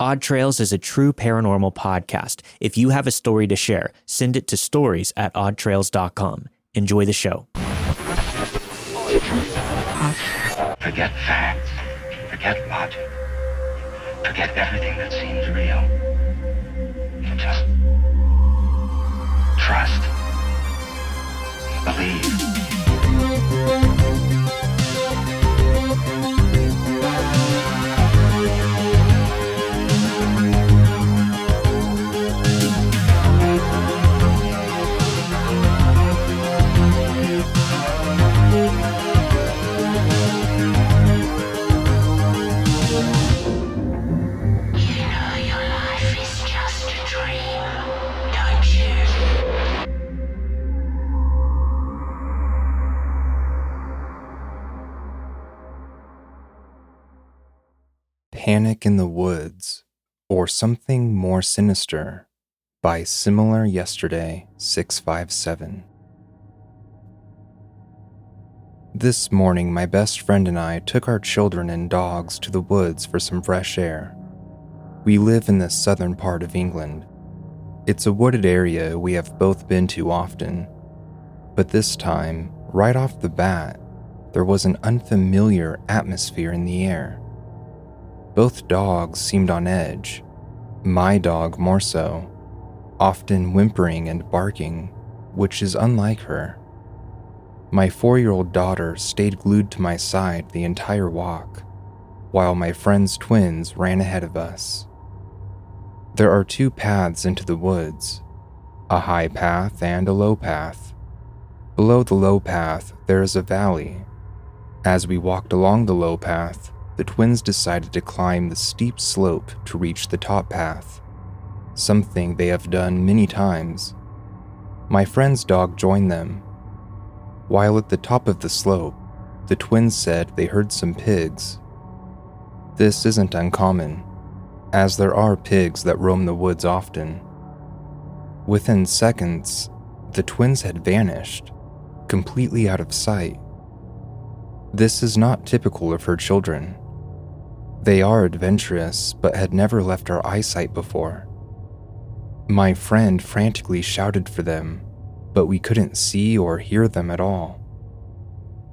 Odd Trails is a true paranormal podcast. If you have a story to share, send it to stories at oddtrails.com. Enjoy the show. Forget facts. Forget logic. Forget everything that seems real. Just trust. Believe. Panic in the Woods, or Something More Sinister by Similar Yesterday 657. This morning, my best friend and I took our children and dogs to the woods for some fresh air. We live in the southern part of England. It's a wooded area we have both been to often, but this time, right off the bat, there was an unfamiliar atmosphere in the air. Both dogs seemed on edge, my dog more so, often whimpering and barking, which is unlike her. My four year old daughter stayed glued to my side the entire walk, while my friend's twins ran ahead of us. There are two paths into the woods a high path and a low path. Below the low path, there is a valley. As we walked along the low path, the twins decided to climb the steep slope to reach the top path, something they have done many times. My friend's dog joined them. While at the top of the slope, the twins said they heard some pigs. This isn't uncommon, as there are pigs that roam the woods often. Within seconds, the twins had vanished, completely out of sight. This is not typical of her children. They are adventurous, but had never left our eyesight before. My friend frantically shouted for them, but we couldn't see or hear them at all.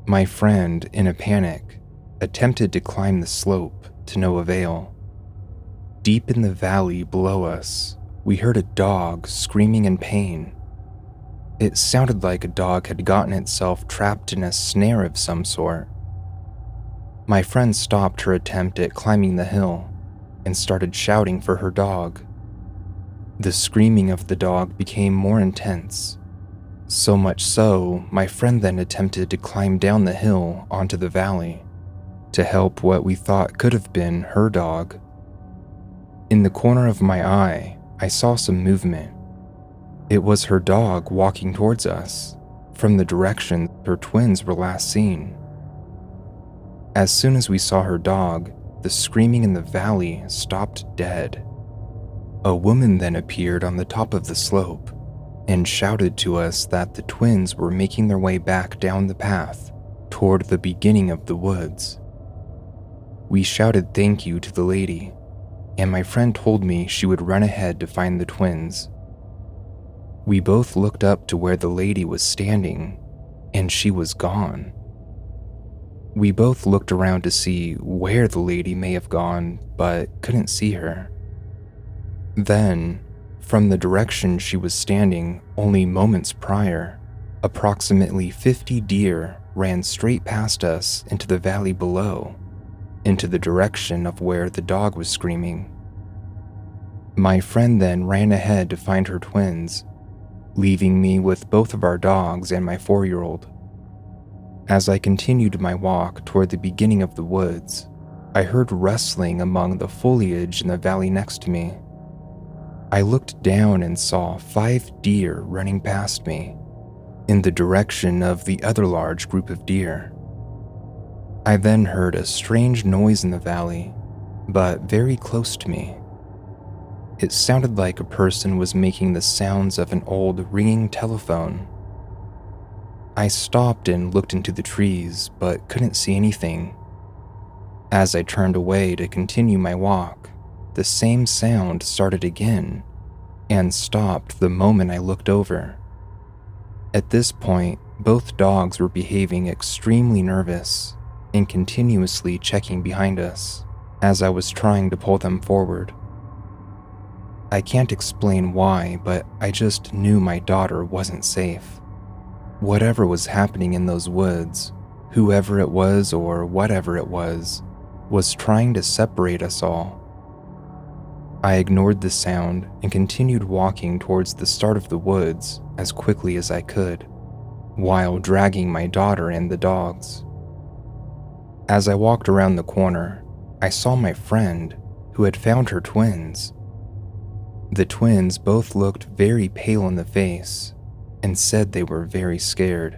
My friend, in a panic, attempted to climb the slope to no avail. Deep in the valley below us, we heard a dog screaming in pain. It sounded like a dog had gotten itself trapped in a snare of some sort. My friend stopped her attempt at climbing the hill and started shouting for her dog. The screaming of the dog became more intense, so much so, my friend then attempted to climb down the hill onto the valley to help what we thought could have been her dog. In the corner of my eye, I saw some movement. It was her dog walking towards us from the direction her twins were last seen. As soon as we saw her dog, the screaming in the valley stopped dead. A woman then appeared on the top of the slope and shouted to us that the twins were making their way back down the path toward the beginning of the woods. We shouted thank you to the lady, and my friend told me she would run ahead to find the twins. We both looked up to where the lady was standing, and she was gone. We both looked around to see where the lady may have gone, but couldn't see her. Then, from the direction she was standing only moments prior, approximately 50 deer ran straight past us into the valley below, into the direction of where the dog was screaming. My friend then ran ahead to find her twins, leaving me with both of our dogs and my four year old. As I continued my walk toward the beginning of the woods, I heard rustling among the foliage in the valley next to me. I looked down and saw five deer running past me in the direction of the other large group of deer. I then heard a strange noise in the valley, but very close to me. It sounded like a person was making the sounds of an old ringing telephone. I stopped and looked into the trees, but couldn't see anything. As I turned away to continue my walk, the same sound started again and stopped the moment I looked over. At this point, both dogs were behaving extremely nervous and continuously checking behind us as I was trying to pull them forward. I can't explain why, but I just knew my daughter wasn't safe. Whatever was happening in those woods, whoever it was or whatever it was, was trying to separate us all. I ignored the sound and continued walking towards the start of the woods as quickly as I could, while dragging my daughter and the dogs. As I walked around the corner, I saw my friend who had found her twins. The twins both looked very pale in the face and said they were very scared.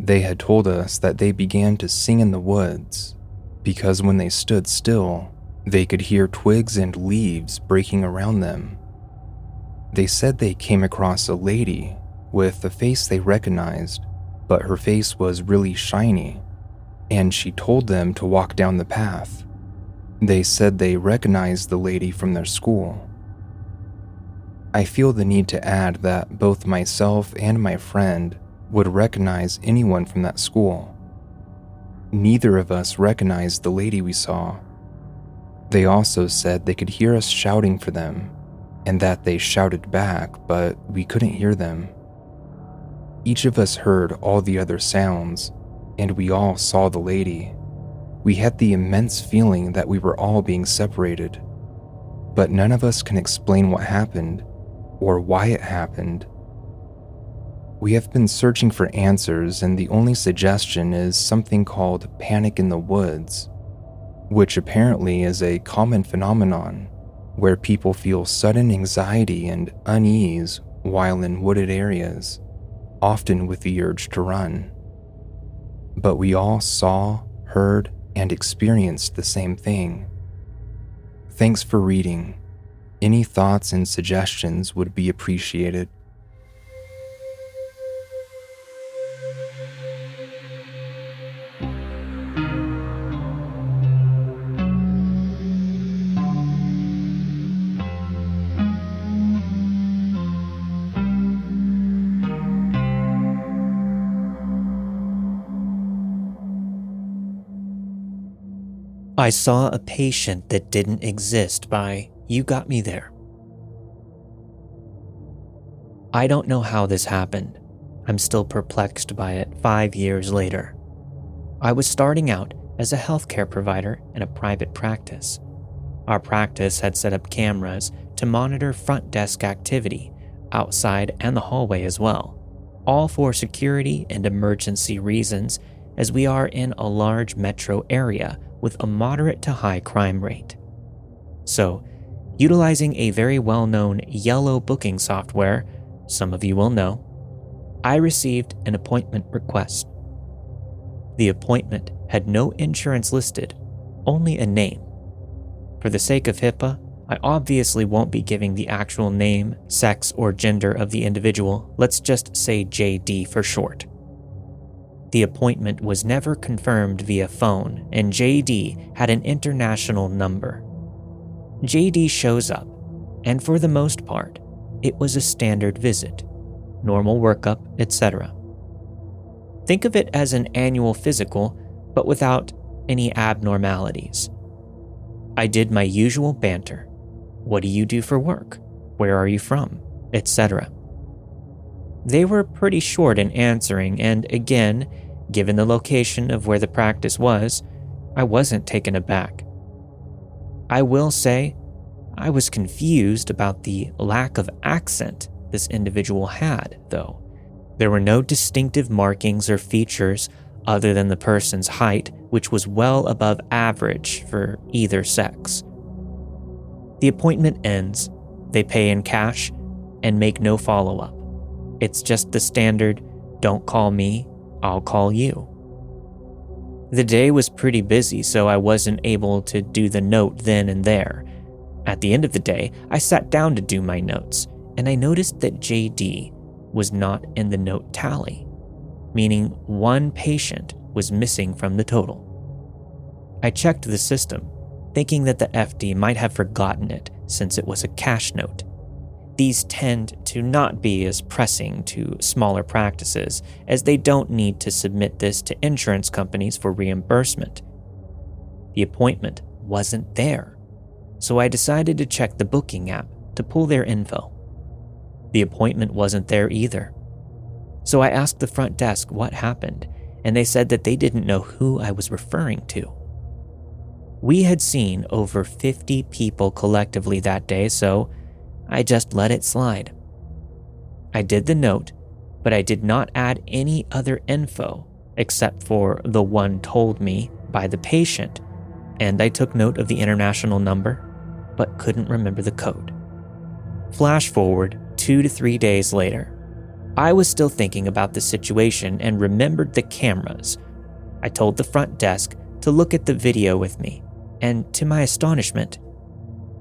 They had told us that they began to sing in the woods because when they stood still, they could hear twigs and leaves breaking around them. They said they came across a lady with a face they recognized, but her face was really shiny, and she told them to walk down the path. They said they recognized the lady from their school. I feel the need to add that both myself and my friend would recognize anyone from that school. Neither of us recognized the lady we saw. They also said they could hear us shouting for them and that they shouted back, but we couldn't hear them. Each of us heard all the other sounds, and we all saw the lady. We had the immense feeling that we were all being separated, but none of us can explain what happened or why it happened. We have been searching for answers, and the only suggestion is something called panic in the woods, which apparently is a common phenomenon where people feel sudden anxiety and unease while in wooded areas, often with the urge to run. But we all saw, heard, and experienced the same thing. Thanks for reading. Any thoughts and suggestions would be appreciated. I saw a patient that didn't exist by You Got Me There. I don't know how this happened. I'm still perplexed by it five years later. I was starting out as a healthcare provider in a private practice. Our practice had set up cameras to monitor front desk activity outside and the hallway as well, all for security and emergency reasons, as we are in a large metro area with a moderate to high crime rate. So, utilizing a very well known yellow booking software, some of you will know, I received an appointment request. The appointment had no insurance listed, only a name. For the sake of HIPAA, I obviously won't be giving the actual name, sex, or gender of the individual. Let's just say JD for short. The appointment was never confirmed via phone, and JD had an international number. JD shows up, and for the most part, it was a standard visit, normal workup, etc. Think of it as an annual physical, but without any abnormalities. I did my usual banter. What do you do for work? Where are you from? Etc. They were pretty short in answering, and again, given the location of where the practice was, I wasn't taken aback. I will say, I was confused about the lack of accent this individual had, though. There were no distinctive markings or features other than the person's height, which was well above average for either sex. The appointment ends, they pay in cash, and make no follow up. It's just the standard don't call me, I'll call you. The day was pretty busy, so I wasn't able to do the note then and there. At the end of the day, I sat down to do my notes, and I noticed that JD was not in the note tally, meaning one patient was missing from the total. I checked the system, thinking that the FD might have forgotten it since it was a cash note. These tend to not be as pressing to smaller practices, as they don't need to submit this to insurance companies for reimbursement. The appointment wasn't there, so I decided to check the booking app to pull their info. The appointment wasn't there either. So I asked the front desk what happened, and they said that they didn't know who I was referring to. We had seen over 50 people collectively that day, so I just let it slide. I did the note, but I did not add any other info except for the one told me by the patient, and I took note of the international number, but couldn't remember the code. Flash forward two to three days later. I was still thinking about the situation and remembered the cameras. I told the front desk to look at the video with me, and to my astonishment,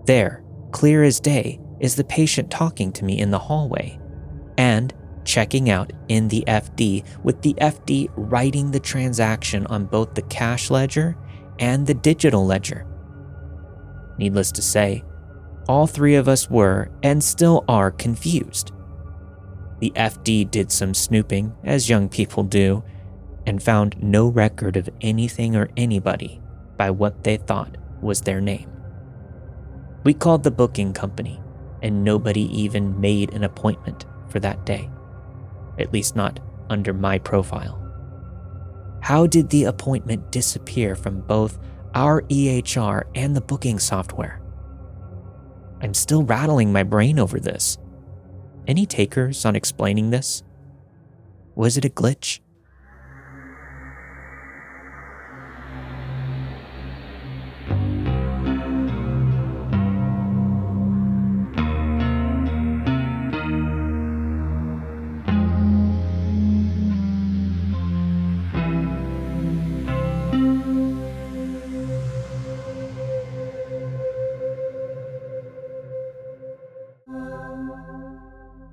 there, clear as day, is the patient talking to me in the hallway and checking out in the FD, with the FD writing the transaction on both the cash ledger and the digital ledger. Needless to say, all three of us were and still are confused. The FD did some snooping, as young people do, and found no record of anything or anybody by what they thought was their name. We called the booking company, and nobody even made an appointment for that day, at least not under my profile. How did the appointment disappear from both our EHR and the booking software? I'm still rattling my brain over this. Any takers on explaining this? Was it a glitch?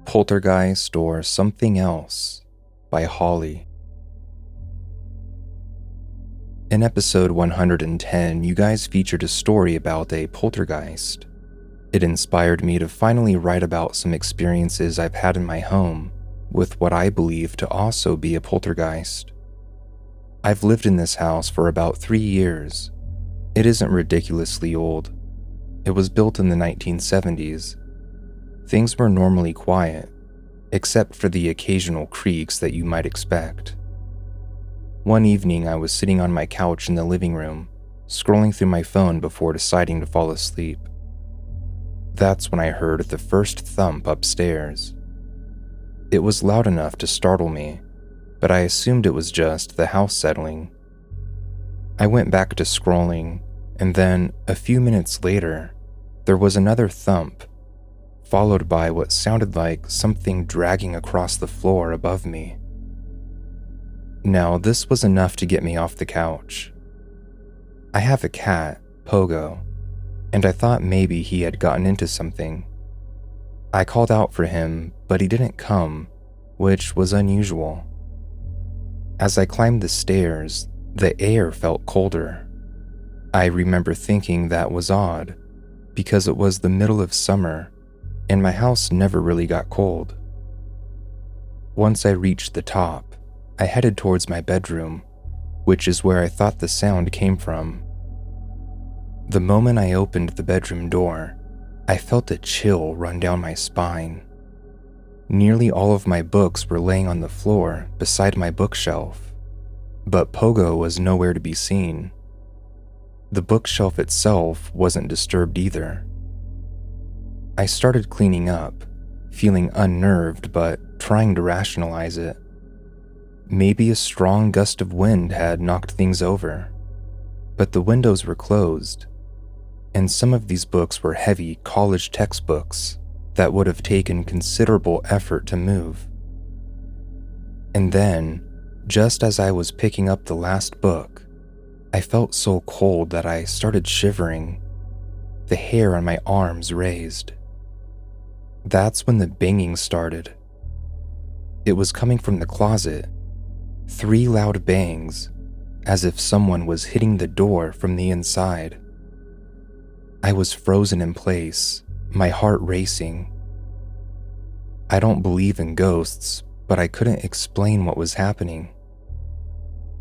Poltergeist or Something Else by Holly. In episode 110, you guys featured a story about a poltergeist. It inspired me to finally write about some experiences I've had in my home with what I believe to also be a poltergeist. I've lived in this house for about three years. It isn't ridiculously old. It was built in the 1970s Things were normally quiet, except for the occasional creaks that you might expect. One evening, I was sitting on my couch in the living room, scrolling through my phone before deciding to fall asleep. That's when I heard the first thump upstairs. It was loud enough to startle me, but I assumed it was just the house settling. I went back to scrolling, and then, a few minutes later, there was another thump followed by what sounded like something dragging across the floor above me. Now, this was enough to get me off the couch. I have a cat, Pogo, and I thought maybe he had gotten into something. I called out for him, but he didn't come, which was unusual. As I climbed the stairs, the air felt colder. I remember thinking that was odd, because it was the middle of summer and my house never really got cold. Once I reached the top, I headed towards my bedroom, which is where I thought the sound came from. The moment I opened the bedroom door, I felt a chill run down my spine. Nearly all of my books were laying on the floor beside my bookshelf, but Pogo was nowhere to be seen. The bookshelf itself wasn't disturbed either. I started cleaning up, feeling unnerved but trying to rationalize it. Maybe a strong gust of wind had knocked things over. But the windows were closed, and some of these books were heavy college textbooks that would have taken considerable effort to move. And then, just as I was picking up the last book, I felt so cold that I started shivering, the hair on my arms raised. That's when the banging started. It was coming from the closet. Three loud bangs, as if someone was hitting the door from the inside. I was frozen in place, my heart racing. I don't believe in ghosts, but I couldn't explain what was happening.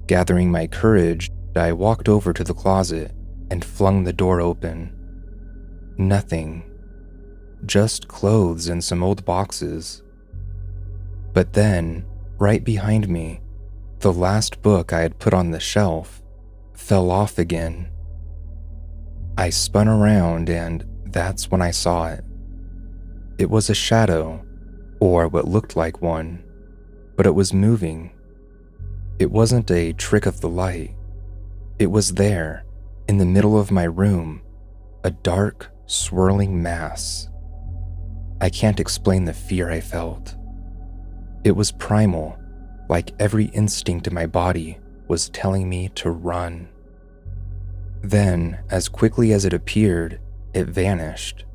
Gathering my courage, I walked over to the closet and flung the door open. Nothing. Just clothes and some old boxes. But then, right behind me, the last book I had put on the shelf fell off again. I spun around, and that's when I saw it. It was a shadow, or what looked like one, but it was moving. It wasn't a trick of the light. It was there, in the middle of my room, a dark, swirling mass. I can't explain the fear I felt. It was primal, like every instinct in my body was telling me to run. Then, as quickly as it appeared, it vanished.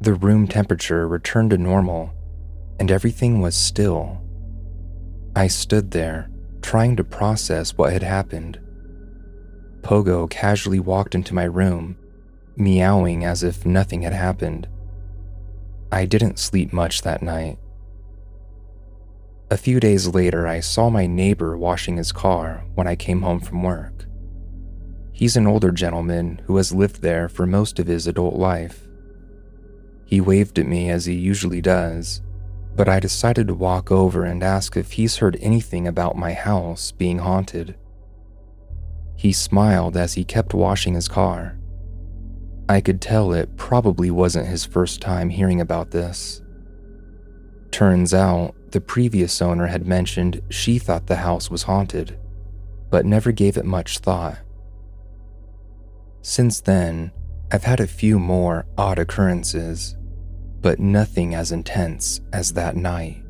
The room temperature returned to normal, and everything was still. I stood there, trying to process what had happened. Pogo casually walked into my room, meowing as if nothing had happened. I didn't sleep much that night. A few days later, I saw my neighbor washing his car when I came home from work. He's an older gentleman who has lived there for most of his adult life. He waved at me as he usually does, but I decided to walk over and ask if he's heard anything about my house being haunted. He smiled as he kept washing his car. I could tell it probably wasn't his first time hearing about this. Turns out, the previous owner had mentioned she thought the house was haunted, but never gave it much thought. Since then, I've had a few more odd occurrences, but nothing as intense as that night.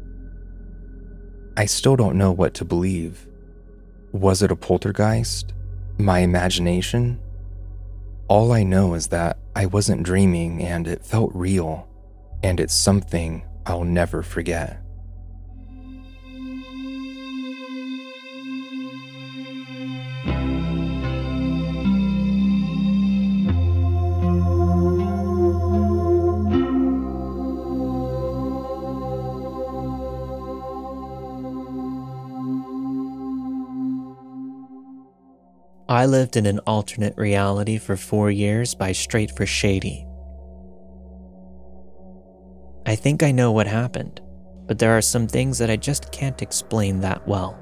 I still don't know what to believe. Was it a poltergeist? My imagination? All I know is that I wasn't dreaming and it felt real, and it's something I'll never forget. I lived in an alternate reality for four years by Straight for Shady. I think I know what happened, but there are some things that I just can't explain that well.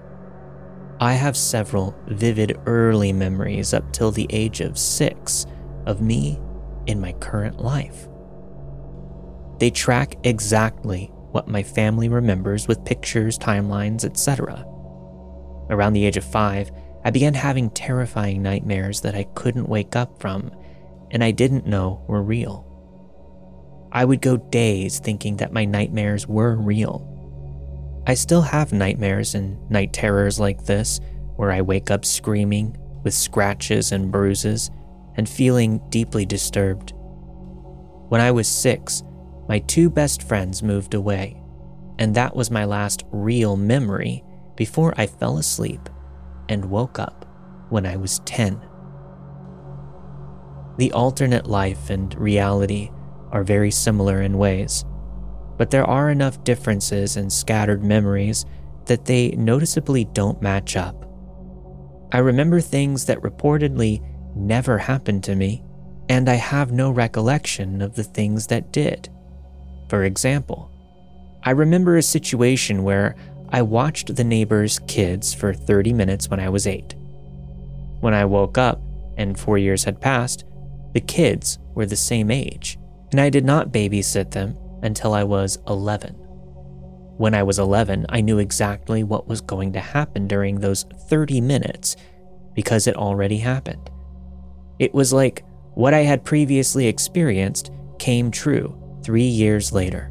I have several vivid early memories up till the age of six of me in my current life. They track exactly what my family remembers with pictures, timelines, etc. Around the age of five, I began having terrifying nightmares that I couldn't wake up from and I didn't know were real. I would go days thinking that my nightmares were real. I still have nightmares and night terrors like this, where I wake up screaming with scratches and bruises and feeling deeply disturbed. When I was six, my two best friends moved away, and that was my last real memory before I fell asleep and woke up when I was 10. The alternate life and reality are very similar in ways, but there are enough differences and scattered memories that they noticeably don't match up. I remember things that reportedly never happened to me, and I have no recollection of the things that did. For example, I remember a situation where I watched the neighbor's kids for 30 minutes when I was 8. When I woke up and four years had passed, the kids were the same age, and I did not babysit them until I was 11. When I was 11, I knew exactly what was going to happen during those 30 minutes because it already happened. It was like what I had previously experienced came true three years later.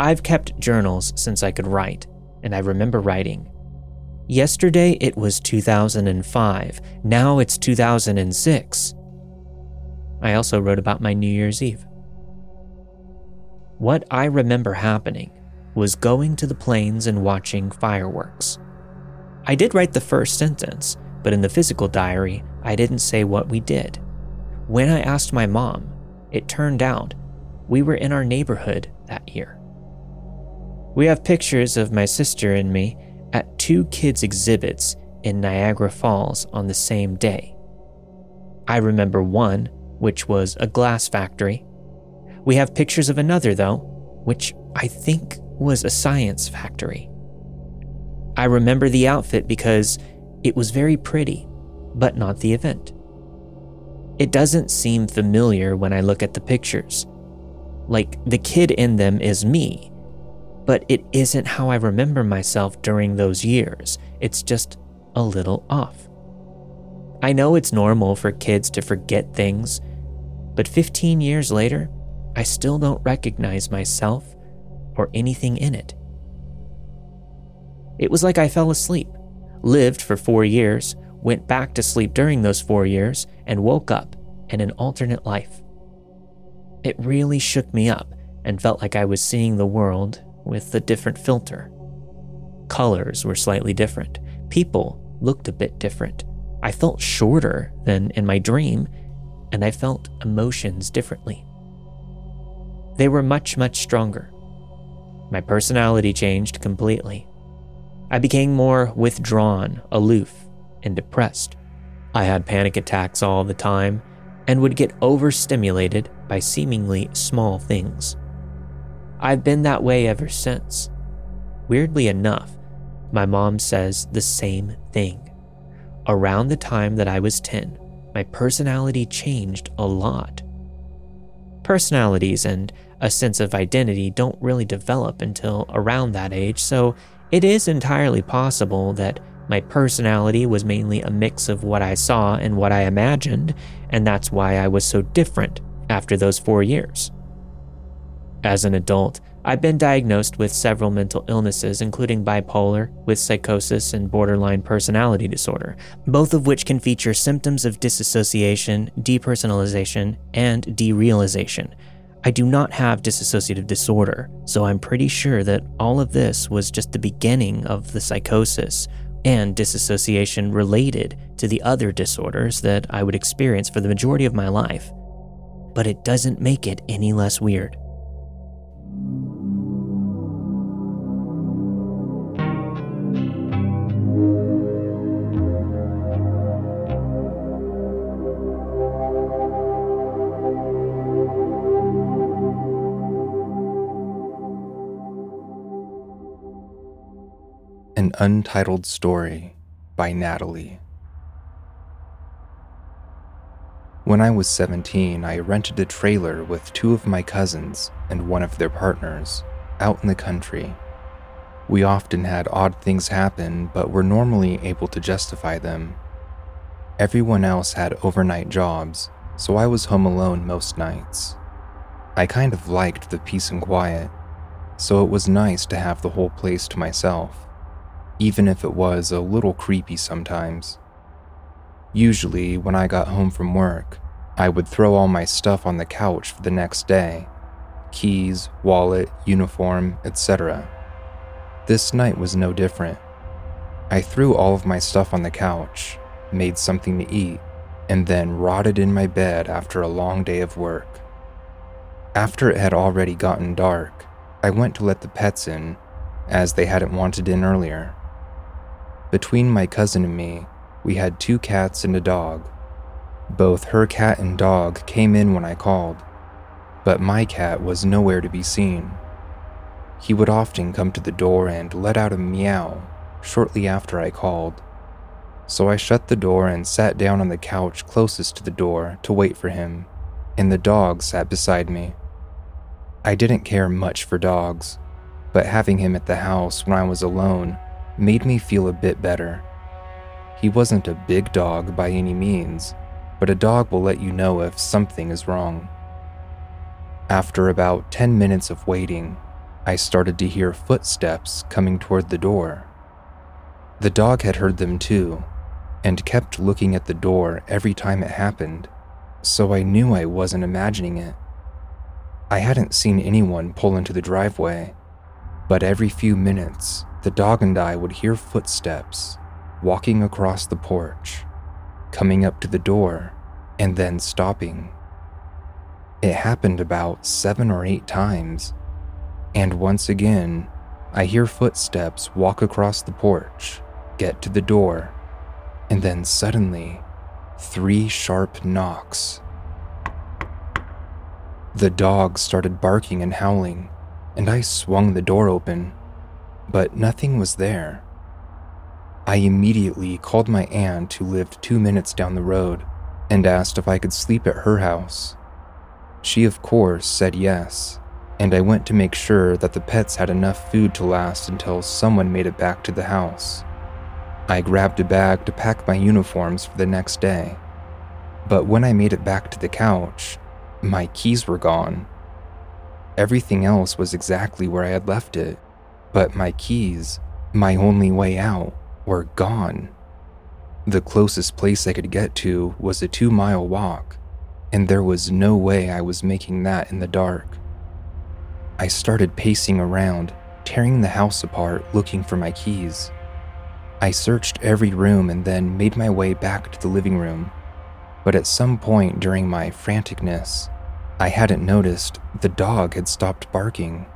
I've kept journals since I could write, and I remember writing. Yesterday it was 2005, now it's 2006. I also wrote about my New Year's Eve. What I remember happening was going to the plains and watching fireworks. I did write the first sentence, but in the physical diary, I didn't say what we did. when I asked my mom, it turned out we were in our neighborhood that year. We have pictures of my sister and me at two kids' exhibits in Niagara Falls on the same day. I remember one, which was a glass factory. We have pictures of another, though, which I think was a science factory. I remember the outfit because it was very pretty, but not the event. It doesn't seem familiar when I look at the pictures. Like the kid in them is me, but it isn't how I remember myself during those years. It's just a little off. I know it's normal for kids to forget things, but 15 years later, I still don't recognize myself or anything in it. It was like I fell asleep, lived for four years, went back to sleep during those four years, and woke up in an alternate life. It really shook me up and felt like I was seeing the world with a different filter. Colors were slightly different. People looked a bit different. I felt shorter than in my dream, and I felt emotions differently. They were much, much stronger. My personality changed completely. I became more withdrawn, aloof, and depressed. I had panic attacks all the time and would get overstimulated by seemingly small things. I've been that way ever since. Weirdly enough, my mom says the same thing. Around the time that I was 10, my personality changed a lot. Personalities and a sense of identity don't really develop until around that age, so it is entirely possible that my personality was mainly a mix of what I saw and what I imagined, and that's why I was so different after those four years. As an adult, I've been diagnosed with several mental illnesses, including bipolar, with psychosis, and borderline personality disorder, both of which can feature symptoms of disassociation, depersonalization, and derealization. I do not have dissociative disorder, so I'm pretty sure that all of this was just the beginning of the psychosis and disassociation related to the other disorders that I would experience for the majority of my life. But it doesn't make it any less weird. An Untitled Story by Natalie. When I was 17, I rented a trailer with two of my cousins and one of their partners out in the country. We often had odd things happen, but were normally able to justify them. Everyone else had overnight jobs, so I was home alone most nights. I kind of liked the peace and quiet, so it was nice to have the whole place to myself even if it was a little creepy sometimes. Usually, when I got home from work, I would throw all my stuff on the couch for the next day keys, wallet, uniform, etc. This night was no different. I threw all of my stuff on the couch, made something to eat, and then rotted in my bed after a long day of work. After it had already gotten dark, I went to let the pets in, as they hadn't wanted in earlier. Between my cousin and me, we had two cats and a dog. Both her cat and dog came in when I called, but my cat was nowhere to be seen. He would often come to the door and let out a meow shortly after I called. So I shut the door and sat down on the couch closest to the door to wait for him, and the dog sat beside me. I didn't care much for dogs, but having him at the house when I was alone made me feel a bit better. He wasn't a big dog by any means, but a dog will let you know if something is wrong. After about 10 minutes of waiting, I started to hear footsteps coming toward the door. The dog had heard them too, and kept looking at the door every time it happened, so I knew I wasn't imagining it. I hadn't seen anyone pull into the driveway, but every few minutes, the dog and I would hear footsteps walking across the porch, coming up to the door, and then stopping. It happened about seven or eight times, and once again, I hear footsteps walk across the porch, get to the door, and then suddenly, three sharp knocks. The dog started barking and howling, and I swung the door open, but nothing was there. I immediately called my aunt, who lived two minutes down the road, and asked if I could sleep at her house. She, of course, said yes, and I went to make sure that the pets had enough food to last until someone made it back to the house. I grabbed a bag to pack my uniforms for the next day. But when I made it back to the couch, my keys were gone. Everything else was exactly where I had left it, but my keys, my only way out, were gone. The closest place I could get to was a two mile walk, and there was no way I was making that in the dark. I started pacing around, tearing the house apart looking for my keys. I searched every room and then made my way back to the living room. But at some point during my franticness, I hadn't noticed the dog had stopped barking.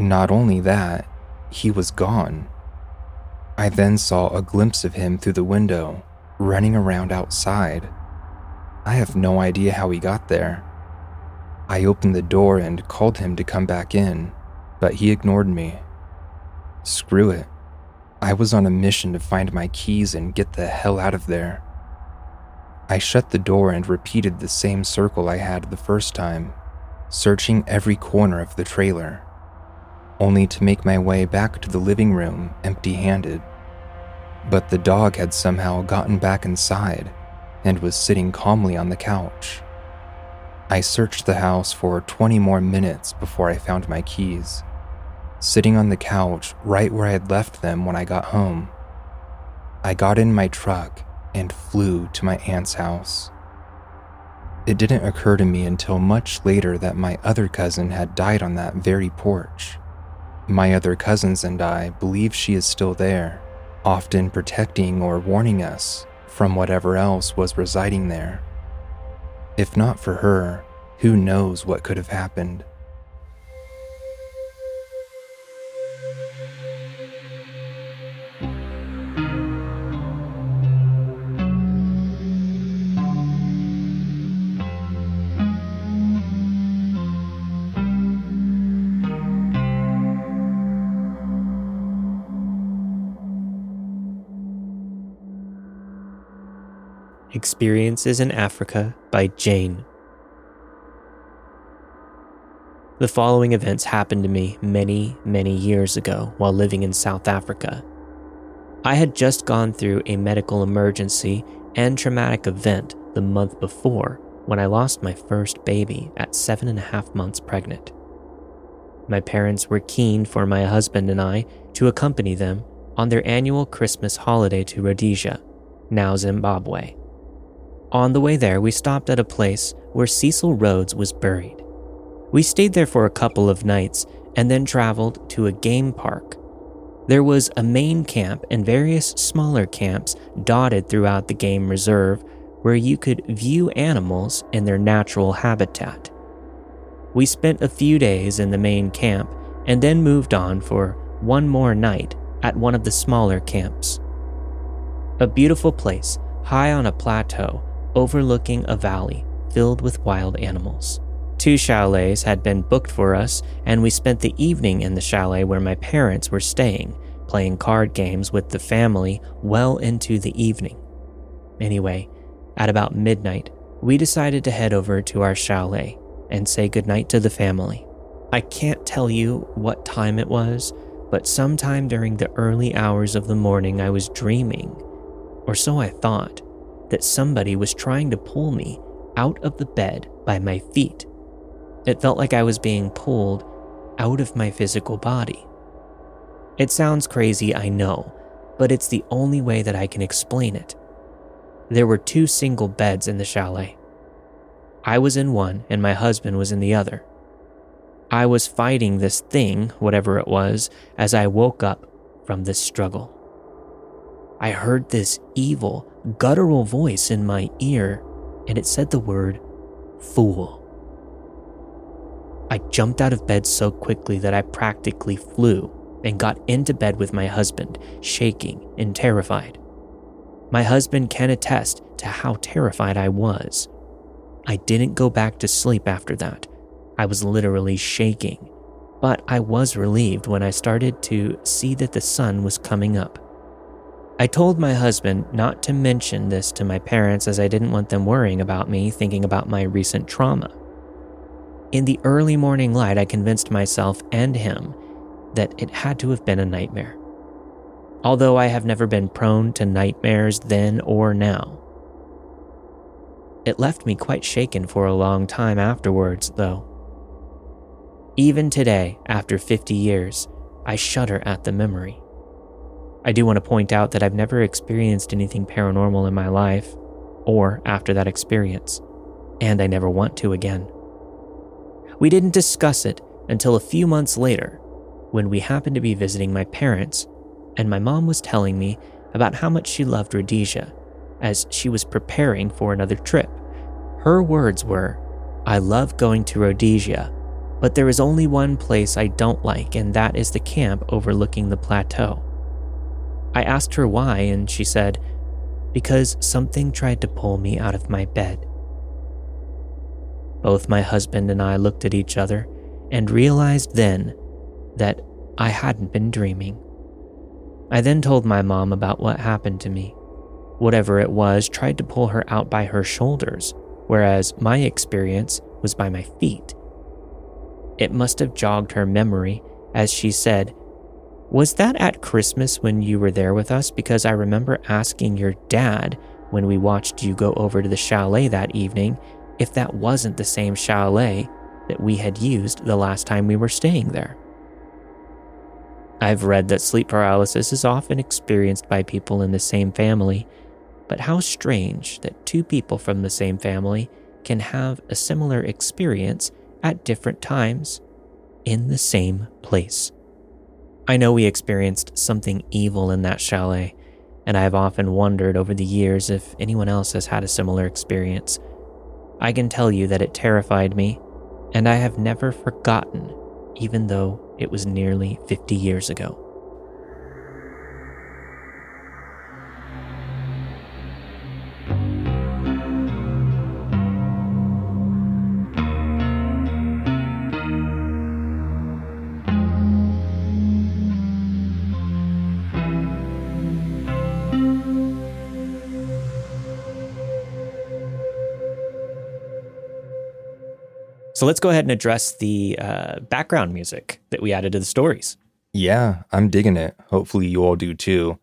Not only that, he was gone. I then saw a glimpse of him through the window, running around outside. I have no idea how he got there. I opened the door and called him to come back in, but he ignored me. Screw it. I was on a mission to find my keys and get the hell out of there. I shut the door and repeated the same circle I had the first time, searching every corner of the trailer, only to make my way back to the living room empty handed. But the dog had somehow gotten back inside and was sitting calmly on the couch. I searched the house for 20 more minutes before I found my keys sitting on the couch right where I had left them when I got home. I got in my truck and flew to my aunt's house. It didn't occur to me until much later that my other cousin had died on that very porch. My other cousins and I believe she is still there, often protecting or warning us from whatever else was residing there. If not for her, who knows what could have happened. Experiences in Africa by Jane. The following events happened to me many, many years ago while living in South Africa. I had just gone through a medical emergency and traumatic event the month before when I lost my first baby at seven and a half months pregnant. My parents were keen for my husband and I to accompany them on their annual Christmas holiday to Rhodesia, now Zimbabwe. On the way there, we stopped at a place where Cecil Rhodes was buried. We stayed there for a couple of nights and then traveled to a game park. There was a main camp and various smaller camps dotted throughout the game reserve where you could view animals in their natural habitat. We spent a few days in the main camp and then moved on for one more night at one of the smaller camps. A beautiful place high on a plateau overlooking a valley filled with wild animals. Two chalets had been booked for us, and we spent the evening in the chalet where my parents were staying, playing card games with the family well into the evening. Anyway, at about midnight, we decided to head over to our chalet and say goodnight to the family. I can't tell you what time it was, but sometime during the early hours of the morning, I was dreaming, or so I thought that somebody was trying to pull me out of the bed by my feet. It felt like I was being pulled out of my physical body. It sounds crazy, I know, but it's the only way that I can explain it. There were two single beds in the chalet. I was in one and my husband was in the other. I was fighting this thing, whatever it was, as I woke up from this struggle. I heard this evil, guttural voice in my ear, and it said the word fool. I jumped out of bed so quickly that I practically flew and got into bed with my husband, shaking and terrified. My husband can attest to how terrified I was. I didn't go back to sleep after that. I was literally shaking, but I was relieved when I started to see that the sun was coming up. I told my husband not to mention this to my parents as I didn't want them worrying about me thinking about my recent trauma. In the early morning light, I convinced myself and him that it had to have been a nightmare. Although I have never been prone to nightmares then or now. It left me quite shaken for a long time afterwards, though. Even today, after 50 years, I shudder at the memory. I do want to point out that I've never experienced anything paranormal in my life, or after that experience, and I never want to again. We didn't discuss it until a few months later when we happened to be visiting my parents, and my mom was telling me about how much she loved Rhodesia as she was preparing for another trip. Her words were, I love going to Rhodesia, but there is only one place I don't like, and that is the camp overlooking the plateau. I asked her why, and she said, Because something tried to pull me out of my bed. Both my husband and I looked at each other and realized then that I hadn't been dreaming. I then told my mom about what happened to me. Whatever it was tried to pull her out by her shoulders, whereas my experience was by my feet. It must have jogged her memory as she said, Was that at Christmas when you were there with us? Because I remember asking your dad when we watched you go over to the chalet that evening if that wasn't the same chalet that we had used the last time we were staying there. I've read that sleep paralysis is often experienced by people in the same family, but how strange that two people from the same family can have a similar experience at different times in the same place. I know we experienced something evil in that chalet, and I have often wondered over the years if anyone else has had a similar experience. I can tell you that it terrified me, and I have never forgotten, even though it was nearly 50 years ago. So let's go ahead and address the uh, background music that we added to the stories. Yeah, I'm digging it. Hopefully, you all do too.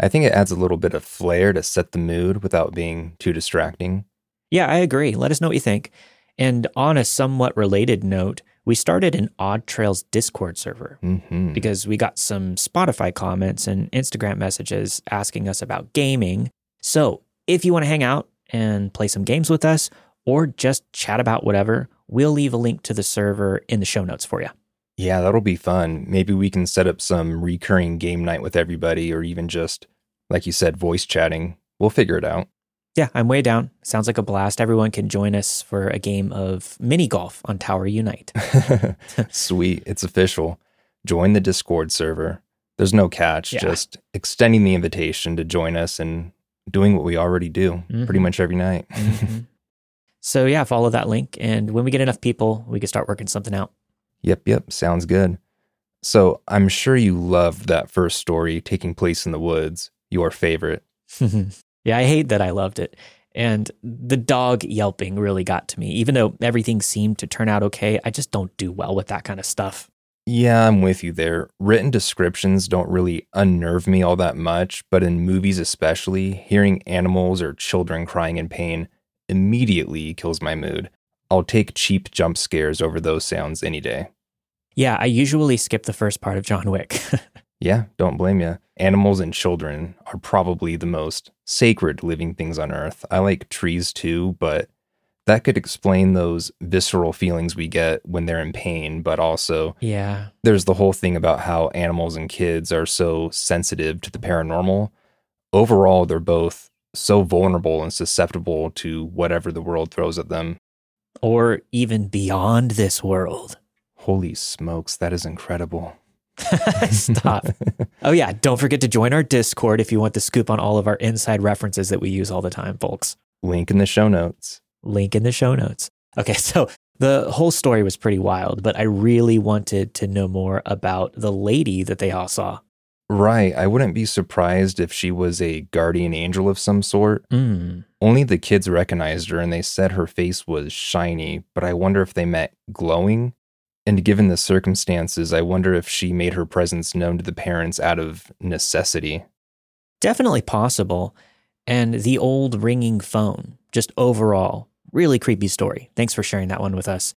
I think it adds a little bit of flair to set the mood without being too distracting. Yeah, I agree. Let us know what you think. And on a somewhat related note, we started an Odd Trails Discord server hmm because we got some Spotify comments and Instagram messages asking us about gaming. So if you want to hang out and play some games with us or just chat about whatever, we'll leave a link to the server in the show notes for you. Yeah, that'll be fun. Maybe we can set up some recurring game night with everybody, or even just, like you said, voice chatting. We'll figure it out. Yeah, I'm way down. Sounds like a blast. Everyone can join us for a game of mini golf on Tower Unite. Sweet. It's official. Join the Discord server. There's no catch, Yeah. just extending the invitation to join us and doing what we already do pretty Mhm. much every night. Mhm. So yeah, follow that link, and when we get enough people, we can start working something out. Yep, yep. Sounds good. So I'm sure you loved that first story taking place in the woods, your favorite. yeah, I hate that I loved it. And the dog yelping really got to me. Even though everything seemed to turn out okay, I just don't do well with that kind of stuff. Yeah, I'm with you there. Written descriptions don't really unnerve me all that much, but in movies especially, hearing animals or children crying in pain immediately kills my mood. I'll take cheap jump scares over those sounds any day. Yeah, I usually skip the first part of John Wick. Yeah, don't blame you. Animals and children are probably the most sacred living things on earth. I like trees too, but that could explain those visceral feelings we get when they're in pain, but also yeah. there's the whole thing about how animals and kids are so sensitive to the paranormal. Overall, they're both so vulnerable and susceptible to whatever the world throws at them. Or even beyond this world. Holy smokes, that is incredible. Stop. oh, yeah. Don't forget to join our Discord if you want the scoop on all of our inside references that we use all the time, folks. Link in the show notes. Link in the show notes. Okay, so the whole story was pretty wild, but I really wanted to know more about the lady that they all saw. Right. I wouldn't be surprised if she was a guardian angel of some sort. Mm. Only the kids recognized her and they said her face was shiny, but I wonder if they meant glowing. And given the circumstances, I wonder if she made her presence known to the parents out of necessity. Definitely possible. And the old ringing phone, just overall, really creepy story. Thanks for sharing that one with us.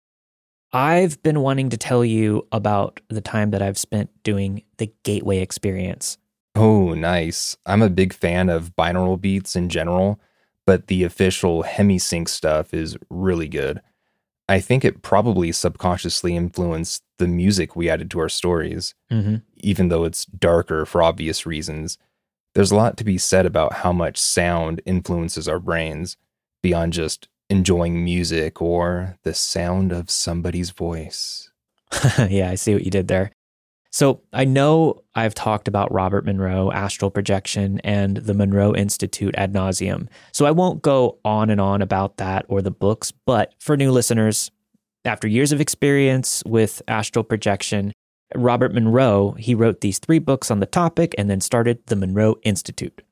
I've been wanting to tell you about the time that I've spent doing the Gateway experience. Oh, nice. I'm a big fan of binaural beats in general, but the official HemiSync stuff is really good. I think it probably subconsciously influenced the music we added to our stories, Mm-hmm. even though it's darker for obvious reasons. There's a lot to be said about how much sound influences our brains beyond just enjoying music or the sound of somebody's voice. yeah, I see what you did there. So I know I've talked about Robert Monroe, astral projection, and the Monroe Institute ad nauseum. So I won't go on and on about that or the books, but for new listeners, after years of experience with astral projection, Robert Monroe, he wrote these three books on the topic and then started the Monroe Institute.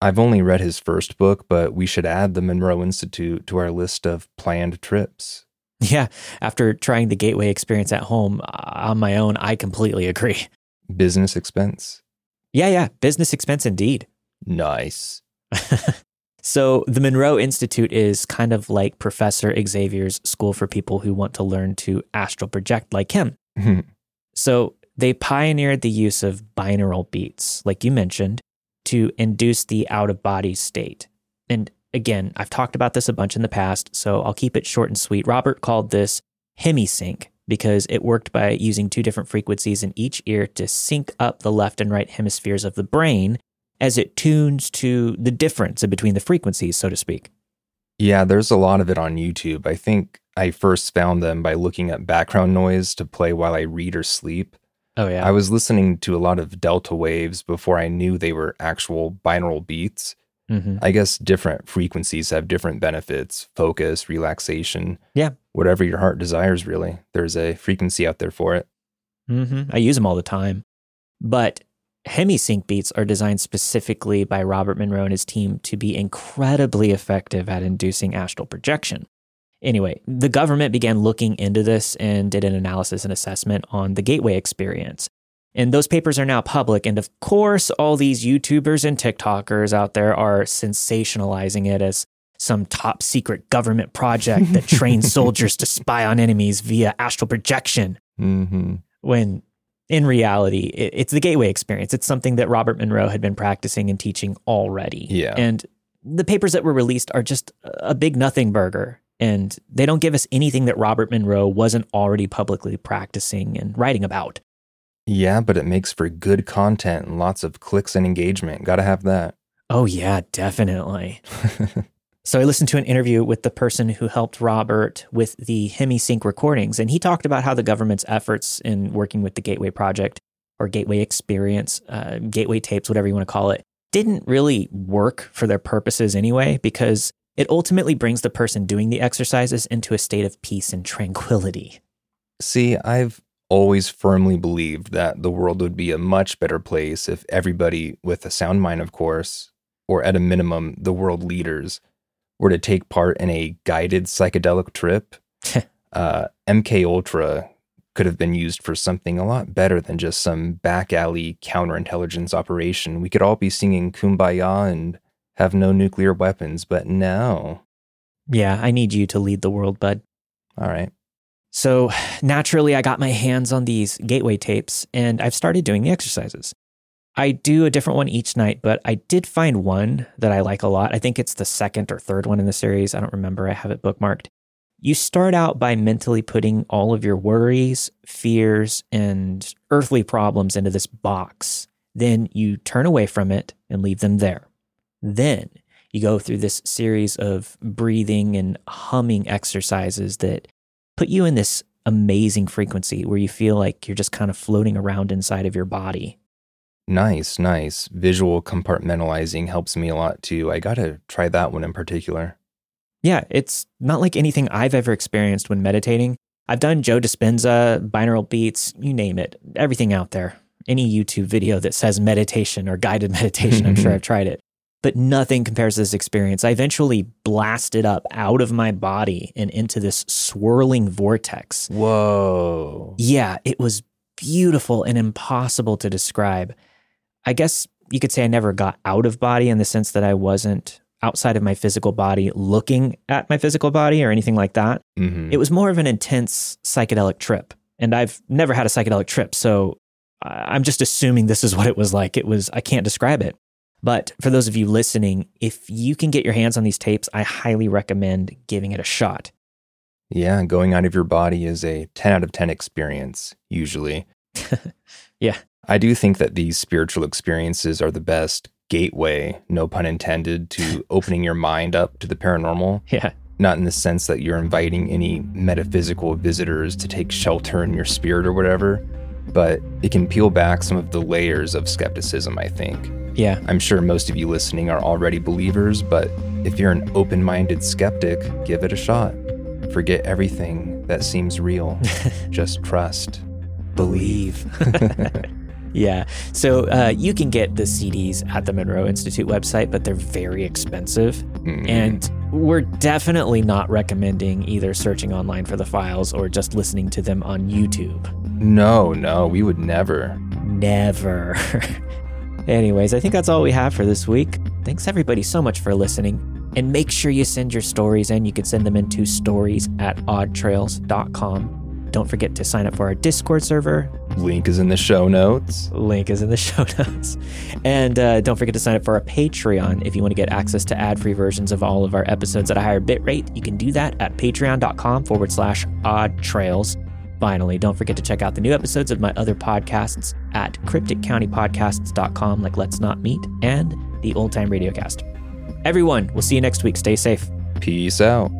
I've only read his first book, but we should add the Monroe Institute to our list of planned trips. Yeah, after trying the Gateway experience at home uh, on my own, I completely agree. Business expense? Yeah, yeah, business expense indeed. Nice. So, the Monroe Institute is kind of like Professor Xavier's school for people who want to learn to astral project like him. So, they pioneered the use of binaural beats, like you mentioned, to induce the out of body state. And again, I've talked about this a bunch in the past, so I'll keep it short and sweet. Robert called this hemisync because it worked by using two different frequencies in each ear to sync up the left and right hemispheres of the brain as it tunes to the difference between the frequencies, so to speak. yeah, there's a lot of it on YouTube. I think I first found them by looking at background noise to play while I read or sleep. Oh, yeah. I was listening to a lot of delta waves before I knew they were actual binaural beats. hmm I guess different frequencies have different benefits focus, relaxation. Yeah. Whatever your heart desires, really. There's a frequency out there for it. hmm I use them all the time. But hemisync beats are designed specifically by Robert Monroe and his team to be incredibly effective at inducing astral projection. Anyway, the government began looking into this and did an analysis and assessment on the Gateway experience. And those papers are now public. And of course, all these YouTubers and TikTokers out there are sensationalizing it as some top secret government project that trains soldiers to spy on enemies via astral projection Mm-hmm. when in reality, it's the gateway experience. It's something that Robert Monroe had been practicing and teaching already. Yeah. And the papers that were released are just a big nothing burger. And they don't give us anything that Robert Monroe wasn't already publicly practicing and writing about. Yeah, but it makes for good content and lots of clicks and engagement. Gotta have that. Oh, yeah, definitely. So I listened to an interview with the person who helped Robert with the HemiSync recordings, and he talked about how the government's efforts in working with the Gateway Project or Gateway Experience, uh, Gateway tapes, whatever you want to call it, didn't really work for their purposes anyway, because it ultimately brings the person doing the exercises into a state of peace and tranquility. See, I've always firmly believed that the world would be a much better place if everybody, with a sound mind, of course, or at a minimum, the world leaders, were to take part in a guided psychedelic trip. uh, MK Ultra could have been used for something a lot better than just some back alley counterintelligence operation. We could all be singing "Kumbaya" and have no nuclear weapons, but no. Yeah, I need you to lead the world, bud. All right. So naturally, I got my hands on these gateway tapes and I've started doing the exercises. I do a different one each night, but I did find one that I like a lot. I think it's the second or third one in the series. I don't remember. I have it bookmarked. You start out by mentally putting all of your worries, fears, and earthly problems into this box. Then you turn away from it and leave them there. Then you go through this series of breathing and humming exercises that put you in this amazing frequency where you feel like you're just kind of floating around inside of your body. Nice, nice. Visual compartmentalizing helps me a lot too. I gotta try that one in particular. Yeah, it's not like anything I've ever experienced when meditating. I've done Joe Dispenza, binaural beats, you name it, everything out there. Any YouTube video that says meditation or guided meditation, I'm sure I've tried it. But nothing compares to this experience. I eventually blasted up out of my body and into this swirling vortex. Whoa. Yeah, it was beautiful and impossible to describe. I guess you could say I never got out of body in the sense that I wasn't outside of my physical body looking at my physical body or anything like that. hmm It was more of an intense psychedelic trip. And I've never had a psychedelic trip. So I'm just assuming this is what it was like. It was, I can't describe it. But for those of you listening, if you can get your hands on these tapes, I highly recommend giving it a shot. Yeah, going out of your body is a 10 out of 10 experience, usually. Yeah. I do think that these spiritual experiences are the best gateway, no pun intended, to opening your mind up to the paranormal. Yeah. Not in the sense that you're inviting any metaphysical visitors to take shelter in your spirit or whatever, but it can peel back some of the layers of skepticism, I think. Yeah. I'm sure most of you listening are already believers, but if you're an open minded skeptic, give it a shot. Forget everything that seems real. Just trust. believe. yeah. So uh, you can get the CDs at the Monroe Institute website, but they're very expensive. Mm. And we're definitely not recommending either searching online for the files or just listening to them on YouTube. No, no, we would never. Never. Anyways, I think that's all we have for this week. Thanks everybody so much for listening. And make sure you send your stories in. You can send them into stories at oddtrails.com. Don't forget to sign up for our Discord server. Link is in the show notes. Link is in the show notes. And uh, don't forget to sign up for our Patreon if you want to get access to ad free versions of all of our episodes at a higher bit rate. You can do that at patreon.com forward slash odd trails. Finally, don't forget to check out the new episodes of my other podcasts at crypticcountypodcasts.com, like Let's Not Meet and the Old Time Radiocast. Everyone, we'll see you next week. Stay safe. Peace out.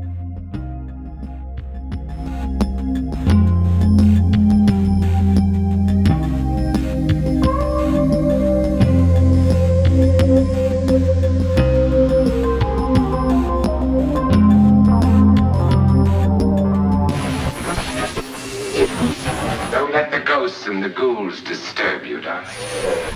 and the ghouls disturb you, darling.